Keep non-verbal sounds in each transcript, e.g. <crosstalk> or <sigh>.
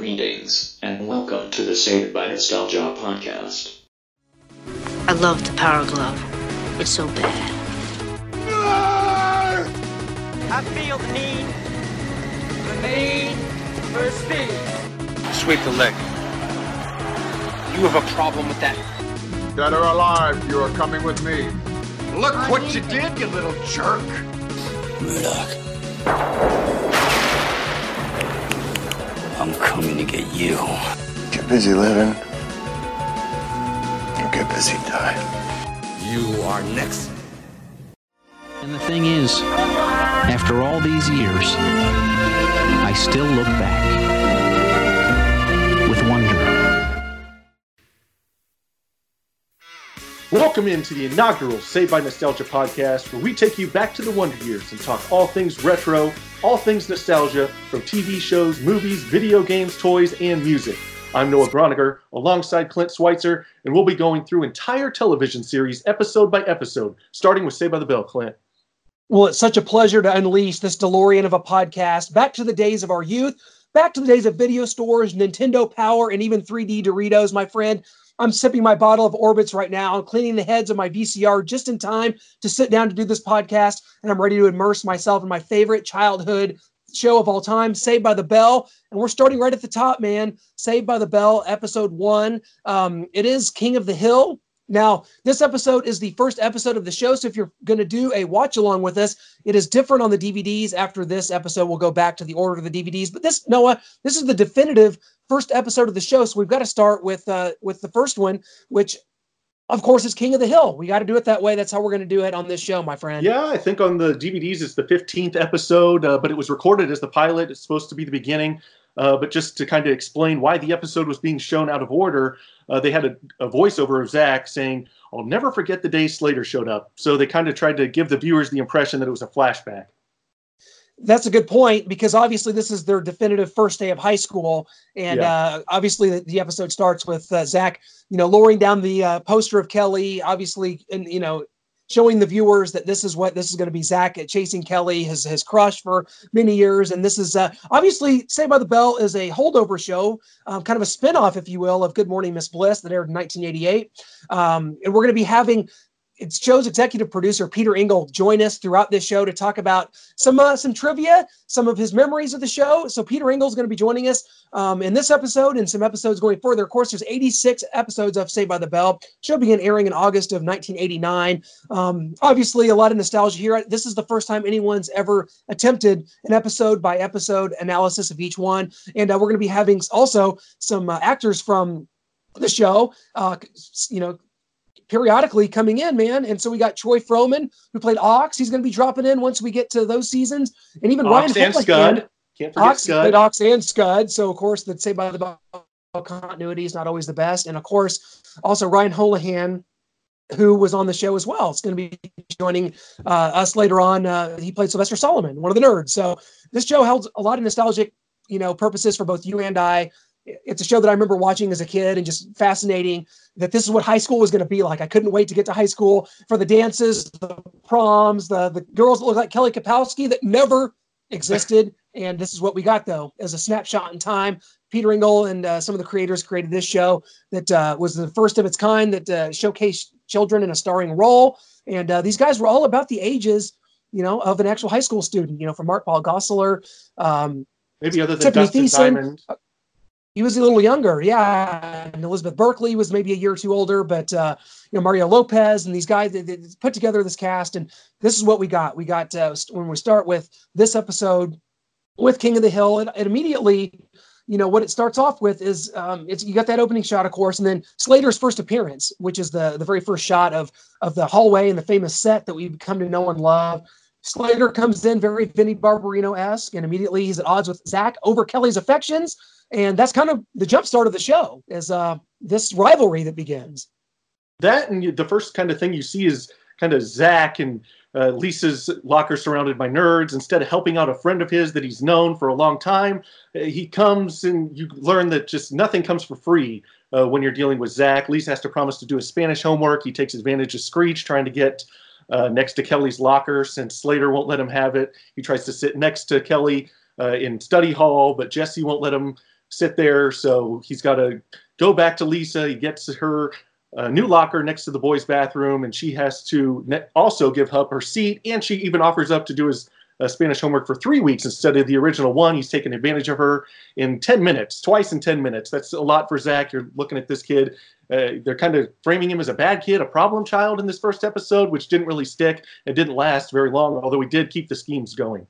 greetings, and welcome to the Saved by Nostalgia podcast. I love the Power Glove. It's so bad. I feel the need, the need for speed. Sweep the leg. You have a problem with that. Dead or alive, you are coming with me. Look what you did, you little jerk. Murdoch. I'm coming to get you. Get busy living. Or get busy dying. You are next. And the thing is, after all these years, I still look back Welcome into the inaugural Saved by Nostalgia podcast, where we take you back to the Wonder Years and talk all things retro, all things nostalgia, from TV shows, movies, video games, toys, and music. I'm Noah Broniger, alongside Clint Schweitzer, and we'll be going through entire television series, episode by episode, starting with Saved by the Bell. Clint. Well, it's such a pleasure to unleash this DeLorean of a podcast back to the days of our youth, back to the days of video stores, Nintendo Power, and even 3D Doritos, my friend. I'm sipping my bottle of Orbitz right now. I'm cleaning the heads of my VCR just in time to sit down to do this podcast, and I'm ready to immerse myself in my favorite childhood show of all time, Saved by the Bell. And we're starting right at the top, man. Saved by the Bell, episode one. Um, it is King of the Hill. Now, this episode is the first episode of the show. So if you're going to do a watch along with us, it is different on the DVDs. After this episode, we'll go back to the order of the DVDs. But this, Noah, this is the definitive first episode of the show. So we've got to start with uh, with the first one, which of course is King of the Hill. We got to do it that way. That's how we're going to do it on this show, my friend. Yeah, I think on the DVDs it's the 15th episode, uh, but it was recorded as the pilot. It's supposed to be the beginning. Uh, but just to kind of explain why the episode was being shown out of order, uh, they had a, a, voiceover of Zach saying, I'll never forget the day Slater showed up. So they kind of tried to give the viewers the impression that it was a flashback. That's a good point because obviously this is their definitive first day of high school, and Yeah. uh, obviously the, the episode starts with uh, Zach, you know, lowering down the uh, poster of Kelly, obviously, and you know, showing the viewers that this is what this is going to be. Zach chasing Kelly, his his crush for many years, and this is uh, obviously Saved by the Bell is a holdover show, um, kind of a spinoff, if you will, of Good Morning Miss Bliss that aired in 1988, um, and we're going to be having it's show's executive producer Peter Engel join us throughout this show to talk about some uh, some trivia, some of his memories of the show. So Peter Engel is going to be joining us um, in this episode and some episodes going further. Of course, there's 86 episodes of Saved by the Bell. Show began airing in August of 1989. Um, obviously, a lot of nostalgia here. This is the first time anyone's ever attempted an episode by episode analysis of each one, and uh, we're going to be having also some uh, actors from the show. Uh, you know periodically coming in, man. And so we got Troy Fromin, who played Ox. He's going to be dropping in once we get to those seasons. And even Ox Ryan and Scud. Can't forget Ox Scud. Ox and Scud. So of course, the say by the continuity is not always the best. And of course, also Ryan Holohan, who was on the show as well. It's going to be joining uh, us later on. Uh, he played Sylvester Solomon, one of the nerds. So this show held a lot of nostalgic, you know, purposes for both you and I. It's a show that I remember watching as a kid and just fascinating that this is what high school was going to be like. I couldn't wait to get to high school for the dances, the proms, the the girls that look like Kelly Kapowski that never existed. and this is what we got though, as a snapshot in time. Peter Engel and uh, some of the creators created this show that uh, was the first of its kind that uh, showcased children in a starring role. And uh, these guys were all about the ages, you know, of an actual high school student. You know, from Mark Paul Gosselaar, um, Maybe other than Tiffany Dustin Thiessen. Diamond. He was a little younger, yeah. And Elizabeth Berkley was maybe a year or two older, but uh, you know Mario Lopez and these guys they, they put together this cast, and this is what we got. We got uh, when we start with this episode with King of the Hill, and immediately, you know, what it starts off with is um, it's you got that opening shot, of course, and then Slater's first appearance, which is the the very first shot of of the hallway and the famous set that we've come to know and love. Slater comes in very Vinnie Barbarino esque, and immediately he's at odds with Zach over Kelly's affections, and that's kind of the jumpstart of the show. Is uh, this rivalry that begins? That and the first kind of thing you see is kind of Zach and uh, Lisa's locker surrounded by nerds. Instead of helping out a friend of his that he's known for a long time, uh, he comes and you learn that just nothing comes for free uh, when you're dealing with Zach. Lisa has to promise to do his Spanish homework. He takes advantage of Screech trying to get uh, next to Kelly's locker since Slater won't let him have it. He tries to sit next to Kelly uh, in study hall, but Jesse won't let him sit there. So he's got to go back to Lisa. He gets her a new locker next to the boys' bathroom, and she has to ne- also give up her seat. And she even offers up to do his uh, Spanish homework for three weeks instead of the original one. He's taken advantage of her in 10 minutes, twice in 10 minutes. That's a lot for Zach. You're looking at this kid. Uh, they're kind of framing him as a bad kid, a problem child in this first episode, which didn't really stick. It didn't last very long, although we did keep the schemes going.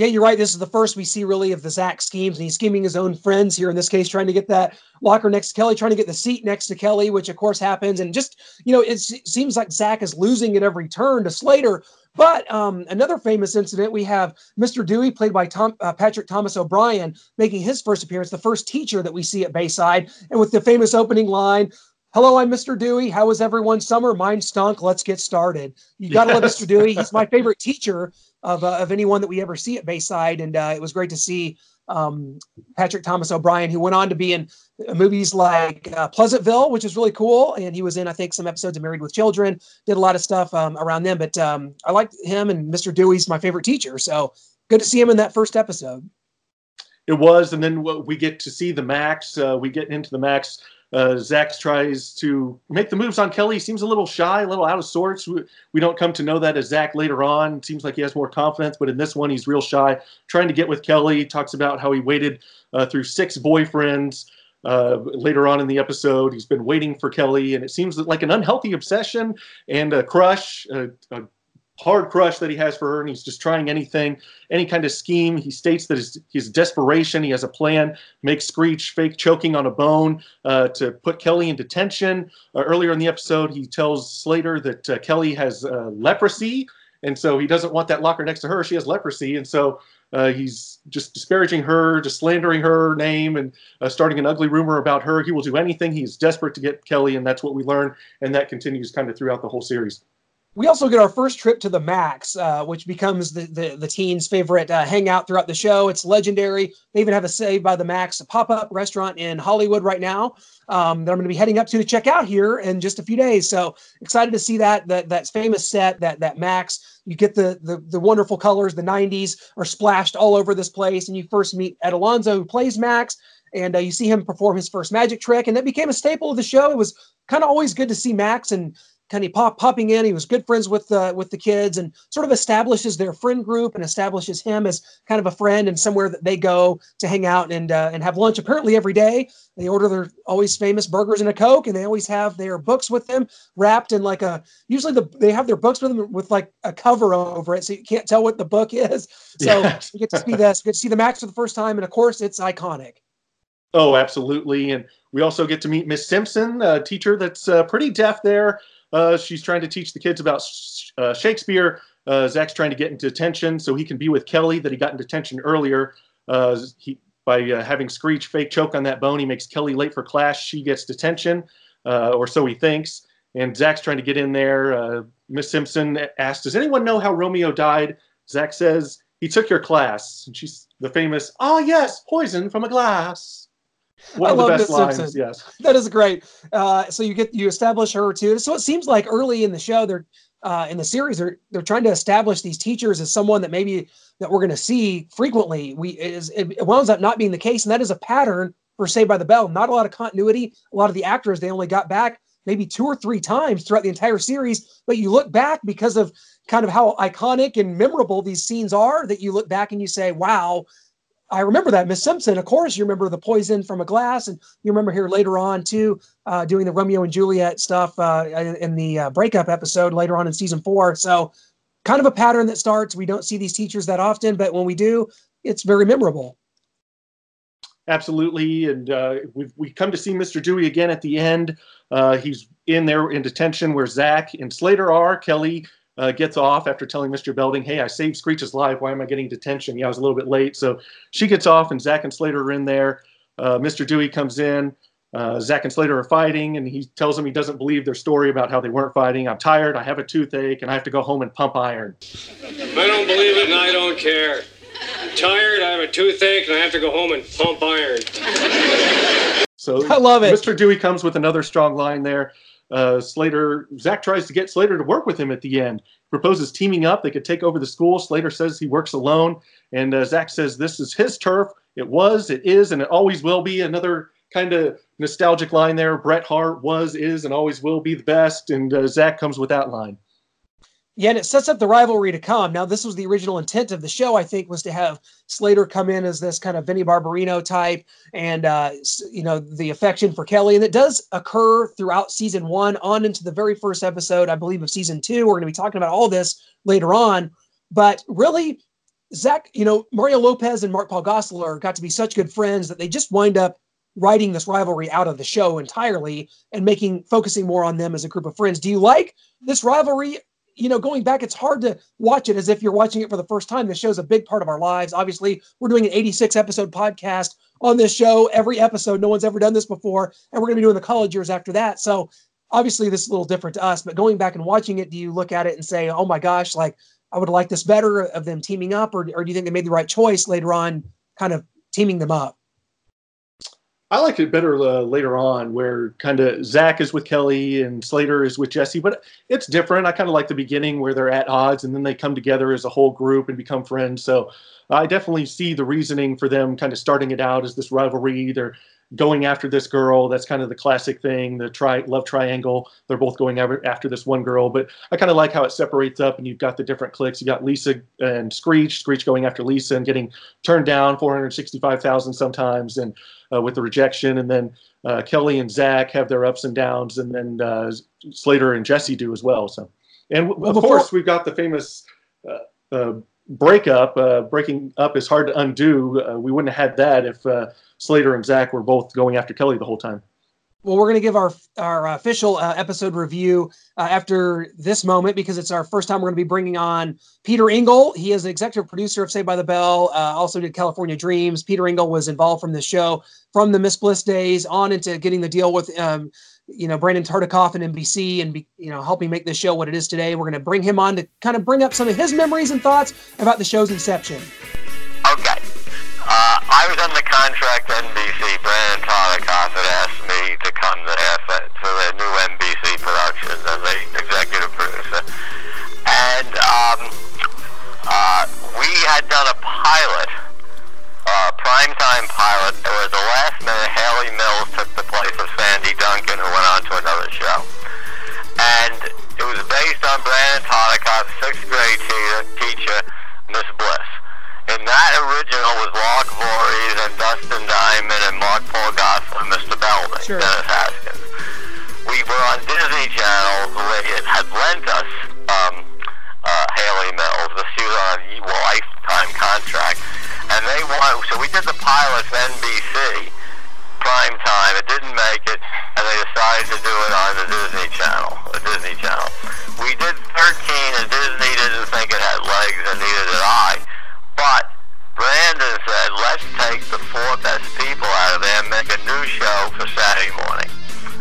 Yeah, you're right. This is the first we see really of the Zach schemes, and he's scheming his own friends here. In this case, trying to get that locker next to Kelly, trying to get the seat next to Kelly, which of course happens. And just you know, it seems like Zach is losing at every turn to Slater. But um, another famous incident, we have Mr. Dewey, played by Tom, uh, Patrick Thomas O'Brien, making his first appearance, the first teacher that we see at Bayside, and with the famous opening line, Hello, I'm Mr. Dewey. How was everyone's summer? Mine stunk. Let's get started. You got to <laughs> yes. love Mr. Dewey. He's my favorite teacher of, uh, of anyone that we ever see at Bayside. And uh, it was great to see um, Patrick Thomas O'Brien, who went on to be in movies like uh, Pleasantville, which is really cool. And he was in, I think, some episodes of Married with Children, did a lot of stuff um, around them. But um, I liked him, and Mr. Dewey's my favorite teacher. So good to see him in that first episode. It was. And then we get to see the Max. Uh, we get into the Max uh, Zach tries to make the moves on Kelly. He seems a little shy, a little out of sorts. We, we don't come to know that as Zach later on. It seems like he has more confidence, but in this one, he's real shy, trying to get with Kelly. Talks about how he waited uh, through six boyfriends. Uh, later on in the episode, he's been waiting for Kelly, and it seems like an unhealthy obsession and a crush, a, a hard crush that he has for her, and he's just trying anything, any kind of scheme. He states that his, his desperation, he has a plan, make Screech fake choking on a bone uh, to put Kelly in detention. Uh, earlier in the episode, he tells Slater that uh, Kelly has uh, leprosy, and so he doesn't want that locker next to her. She has leprosy, and so uh, he's just disparaging her, just slandering her name, and uh, starting an ugly rumor about her. He will do anything. He's desperate to get Kelly, and that's what we learn, and that continues kind of throughout the whole series we also get our first trip to the Max, uh, which becomes the, the, the teens' favorite uh, hangout throughout the show. It's legendary. They even have a Saved by the Max pop up restaurant in Hollywood right now um, that I'm going to be heading up to to check out here in just a few days. So excited to see that that that famous set that that Max. You get the the, the wonderful colors. The 90s are splashed all over this place, and you first meet Ed Alonzo, who plays Max and uh, you see him perform his first magic trick, and that became a staple of the show. It was kind of always good to see Max and kind of pop, popping in. He was good friends with uh, with the kids and sort of establishes their friend group and establishes him as kind of a friend and somewhere that they go to hang out and uh, and have lunch. Apparently every day they order their always famous burgers and a coke, and they always have their books with them wrapped in like a. Usually the they have their books with them with like a cover over it, so you can't tell what the book is. So yeah. you get to see this, get to see the Max for the first time, and of course it's iconic. Oh, absolutely. And we also get to meet Miss Simpson, a teacher that's uh, pretty deaf there. Uh, she's trying to teach the kids about uh, Shakespeare. Uh, Zach's trying to get into detention so he can be with Kelly that he got in detention earlier. Uh, he, by uh, having Screech fake choke on that bone, he makes Kelly late for class. She gets detention, uh, or so he thinks. And Zach's trying to get in there. Miss Simpson asks, Does anyone know how Romeo died? Zach says, He took your class. And she's the famous, Oh, yes, poison from a glass. One I of the best lines, yes. That is great. Uh, so you get you establish her too. So it seems like early in the show, they're uh, in the series, they're they're trying to establish these teachers as someone that maybe that we're going to see frequently. We is it, it winds up not being the case, and that is a pattern for Saved by the Bell. Not a lot of continuity. A lot of the actors they only got back maybe two or three times throughout the entire series. But you look back because of kind of how iconic and memorable these scenes are that you look back and you say, wow, I remember that Miss Simpson. Of course, you remember the poison from a glass, and you remember here later on too, uh, doing the Romeo and Juliet stuff uh, in, the uh, breakup episode later on in season four. So, kind of a pattern that starts. We don't see these teachers that often, but when we do, it's very memorable. Absolutely, and uh, we we come to see Mr. Dewey again at the end. Uh, he's in there in detention where Zach and Slater are. Kelly uh, gets off after telling Mr. Belding, hey, I saved Screech's life. Why am I getting detention? Yeah, I was a little bit late. So she gets off, and Zach and Slater are in there. Uh, Mr. Dewey comes in. Uh, Zach and Slater are fighting, and he tells them he doesn't believe their story about how they weren't fighting. I'm tired. I have a toothache, and I have to go home and pump iron. I don't believe it, and I don't care. I'm tired. I have a toothache, and I have to go home and pump iron. So I love it. Mr. Dewey comes with another strong line there. Uh, Slater, Zach tries to get Slater to work with him at the end. Proposes teaming up. They could take over the school. Slater says he works alone. And uh, Zach says this is his turf. It was, it is, and it always will be. Another kind of nostalgic line there. Bret Hart was, is, and always will be the best. And uh, Zach comes with that line. Yeah, and it sets up the rivalry to come. Now, this was the original intent of the show, I think, was to have Slater come in as this kind of Vinnie Barbarino type and, uh, you know, the affection for Kelly. And it does occur throughout season one on into the very first episode, I believe, of season two. We're going to be talking about all this later on. But really, Zach, you know, Mario Lopez and Mark Paul Gosselaar got to be such good friends that they just wind up writing this rivalry out of the show entirely and making focusing more on them as a group of friends. Do you like this rivalry you know, going back, it's hard to watch it as if you're watching it for the first time. The show's a big part of our lives. Obviously, we're doing an 86 episode podcast on this show. Every episode, no one's ever done this before, and we're going to be doing the college years after that. So, obviously, this is a little different to us. But going back and watching it, do you look at it and say, "Oh my gosh, like I would like this better of them teaming up," or, or do you think they made the right choice later on, kind of teaming them up? I liked it better uh, later on, where kind of Zach is with Kelly and Slater is with Jesse, but it's different. I kind of like the beginning where they're at odds and then they come together as a whole group and become friends. So I definitely see the reasoning for them kind of starting it out as this rivalry. They're going after this girl. That's kind of the classic thing, the tri- love triangle. They're both going after this one girl. But I kind of like how it separates up and you've got the different clicks. You got Lisa and Screech, Screech going after Lisa and getting turned down 465,000 sometimes and uh, with the rejection. And then uh, Kelly and Zach have their ups and downs. And then uh, Slater and Jesse do as well. So, and of course, we've got the famous uh, uh, breakup. Uh, breaking up is hard to undo. we wouldn't have had that if Slater and Zach were both going after Kelly the whole time. Well, we're going to give our our official uh, episode review uh, after this moment because it's our first time we're going to be bringing on Peter Engel. He is the executive producer of Saved by the Bell. Uh, also did California Dreams. Peter Engel was involved from the show from the Miss Bliss days on into getting the deal with um, you know Brandon Tartikoff and NBC and be, you know helping make this show what it is today. We're going to bring him on to kind of bring up some of his memories and thoughts about the show's inception. Okay. Uh, I was under contract to NBC. Brandon Tartikoff had asked me to come there for, for the new NBC production as the executive producer. And um, uh, we had done a pilot, primetime pilot. It was the last minute Hayley Mills took the place of Sandy Duncan, who went on to another show. And it was based on Brandon Tartikoff's sixth grade teacher, Miss Bliss. And that original was Lark Voorhees and Dustin Diamond and Mark Paul Gosselaar and Mr. Belding, sure. Dennis Haskins. We were on Disney Channel, who had lent us um, uh, Hayley Mills. She was on a lifetime contract. And they wanted, so we did the pilot for NBC, prime time. It didn't make it, and they decided to do it on the Disney Channel, the Disney Channel. We did 13, and Disney didn't think it had legs, and neither did I. But Brandon said, let's take the four best people out of there and make a new show for Saturday morning.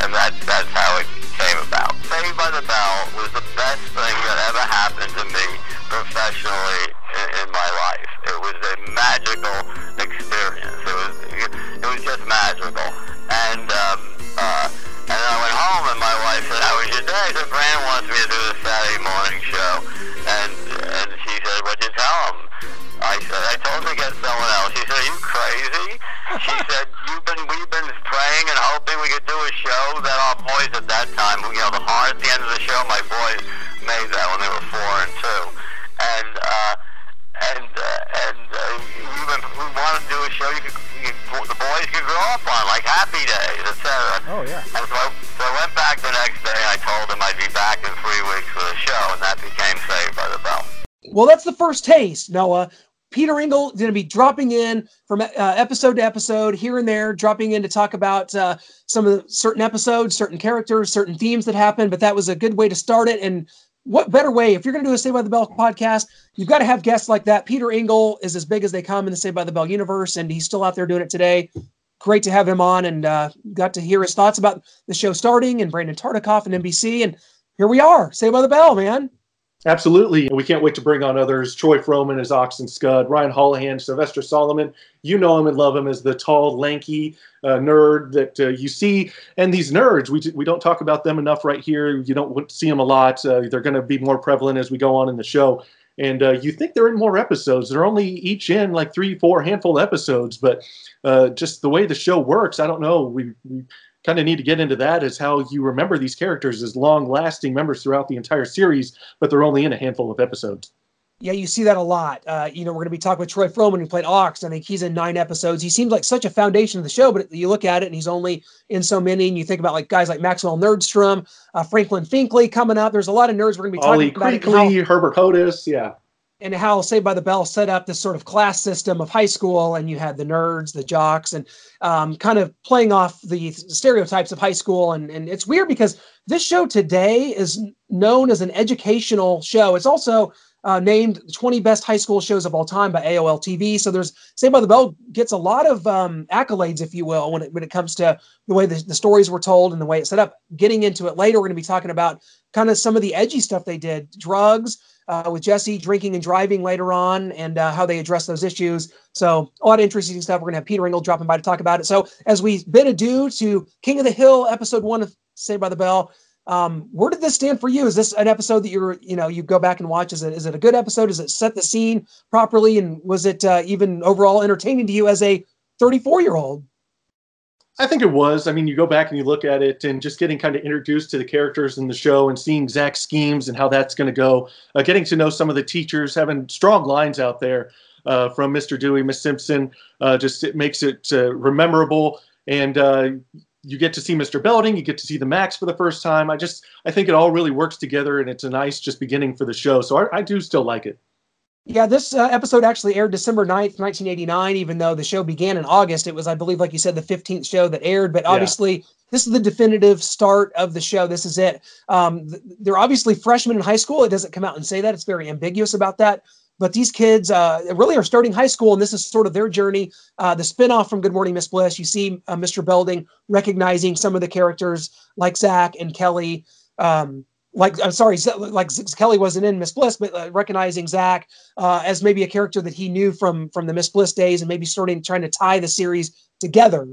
And that, that's how it came about. Saved by the Bell was the best thing that ever happened to me professionally in, in my life. It was a magical experience. It was, it was just magical. And, um, uh, and I went home and my wife said, how was your day? I said, Brandon wants me to do the Saturday morning show. And, and she said, what'd you tell him? I said, I told her to get someone else. She said, are you crazy? She <laughs> said, you've been, we've been praying and hoping we could do a show that our boys at that time, you know, the heart at the end of the show, my boys made that when they were four and two. And, uh, and, uh, and, uh, we've been, we wanted to do a show you could, you, the boys could grow up on, like Happy Days, etc. Oh, yeah. And so I, so I went back the next day I told them I'd be back in three weeks for the show, and that became Saved by the Bell. Well, that's the first taste, Noah. Peter Engel is going to be dropping in from uh, episode to episode, here and there, dropping in to talk about uh, some of the certain episodes, certain characters, certain themes that happen. But that was a good way to start it. And what better way if you're going to do a Saved by the Bell podcast? You've got to have guests like that. Peter Engel is as big as they come in the Saved by the Bell universe, and he's still out there doing it today. Great to have him on, and uh, got to hear his thoughts about the show starting and Brandon Tartikoff and NBC. And here we are, Saved by the Bell, man. Absolutely. We can't wait to bring on others. Troy Fromin as Ox and Scud, Ryan Holohan, Sylvester Solomon. You know him and love him as the tall, lanky uh, nerd that uh, you see. And these nerds, we, we don't talk about them enough right here. You don't see them a lot. Uh, they're going to be more prevalent as we go on in the show. And uh, you think they're in more episodes. They're only each in like three, four handful episodes, but uh, just the way the show works, I don't know. We, we kind of need to get into that is how you remember these characters as long lasting members throughout the entire series, but they're only in a handful of episodes. Yeah, you see that a lot. Uh, you know, we're going to be talking with Troy Fromin, who played Ox. I think he's in nine episodes. He seems like such a foundation of the show, but you look at it and he's only in so many. And you think about like guys like Maxwell Nerdstrom, uh, Franklin Finkley coming up. There's a lot of nerds we're going to be Ollie talking about. Creakley, Herbert Hodis, yeah. And how Saved by the Bell set up this sort of class system of high school, and you had the nerds, the jocks, and um, kind of playing off the stereotypes of high school. And, and it's weird because this show today is known as an educational show. It's also uh, named 20 best high school shows of all time by AOL TV. So there's Saved by the Bell gets a lot of um, accolades, if you will, when it when it comes to the way the, the stories were told and the way it's set up. Getting into it later, we're going to be talking about kind of some of the edgy stuff they did, drugs. Uh, with Jesse drinking and driving later on, and uh, how they address those issues. So a lot of interesting stuff. We're gonna have Peter Engel dropping by to talk about it. So as we bid adieu to King of the Hill, episode one of Saved by the Bell, um, where did this stand for you? Is this an episode that you're, you know, you go back and watch? Is it is it a good episode? Does it set the scene properly? And was it uh, even overall entertaining to you as a 34 year old? I think it was. I mean, you go back and you look at it, and just getting kind of introduced to the characters in the show, and seeing Zach's schemes and how that's going to go. Uh, getting to know some of the teachers, having strong lines out there uh, from Mr. Dewey, Miss Simpson, uh, just it makes it uh, rememberable. And uh, you get to see Mr. Belding, you get to see the Max for the first time. I just I think it all really works together, and it's a nice just beginning for the show. So I, I do still like it. Yeah, this uh, episode actually aired December 9th, 1989, even though the show began in August. It was, I believe, like you said, the 15th show that aired. But obviously, yeah. this is the definitive start of the show. This is it. Um, they're obviously freshmen in high school. It doesn't come out and say that, it's very ambiguous about that. But these kids uh, really are starting high school, and this is sort of their journey. Uh, the spinoff from Good Morning Miss Bliss, you see uh, Mr. Belding recognizing some of the characters like Zach and Kelly. Um, like I'm sorry, like Kelly wasn't in Miss Bliss, but uh, recognizing Zach uh, as maybe a character that he knew from from the Miss Bliss days, and maybe starting trying to tie the series together.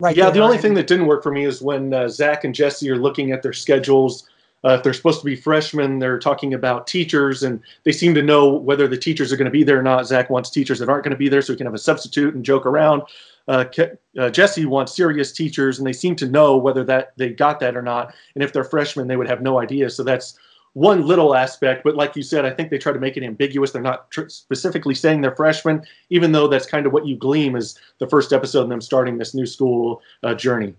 Right. Yeah. There. The only thing that didn't work for me is when uh, Zach and Jesse are looking at their schedules uh, if they're supposed to be freshmen, they're talking about teachers, and they seem to know whether the teachers are going to be there or not. Zach wants teachers that aren't going to be there so he can have a substitute and joke around. Uh, uh, Jesse wants serious teachers, and they seem to know whether that they got that or not. And if they're freshmen, they would have no idea. So that's one little aspect. But like you said, I think they try to make it ambiguous. They're not tr- specifically saying they're freshmen, even though that's kind of what you glean as the first episode of them starting this new school uh, journey.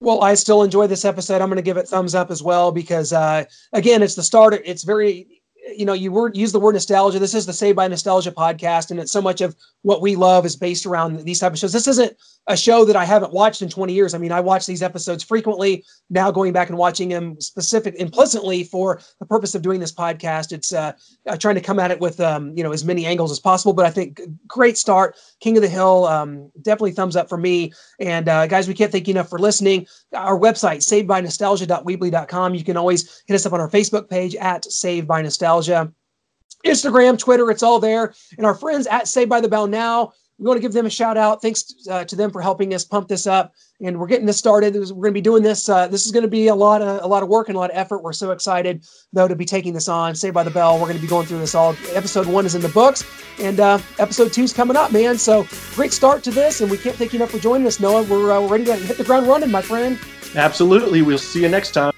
Well, I still enjoy this episode. I'm going to give it thumbs up as well because, uh, again, it's the start. It's very you know, you word use the word nostalgia. This is the Saved by Nostalgia podcast, and it's so much of what we love is based around these type of shows. This isn't a show that I haven't watched in 20 years. I mean, I watch these episodes frequently. Now going back and watching them specific implicitly for the purpose of doing this podcast. It's uh, trying to come at it with um, you know as many angles as possible. But I think great start, King of the Hill. Um, definitely thumbs up for me. And uh, guys, we can't thank you enough for listening. Our website, savedbynostalgia.weebly.com. You can always hit us up on our Facebook page at Saved by nostalgia. Instagram, Twitter, it's all there. And our friends at Saved by the Bell now, we want to give them a shout out. Thanks uh, to them for helping us pump this up. And we're getting this started. We're going to be doing this. Uh, this is going to be a lot of a lot of work and a lot of effort. We're so excited though to be taking this on. Saved by the Bell. We're going to be going through this all. Episode one is in the books, and uh, episode two is coming up, man. So great start to this, and we can't thank you enough for joining us, Noah. We're, uh, we're ready to hit the ground running, my friend. Absolutely. We'll see you next time.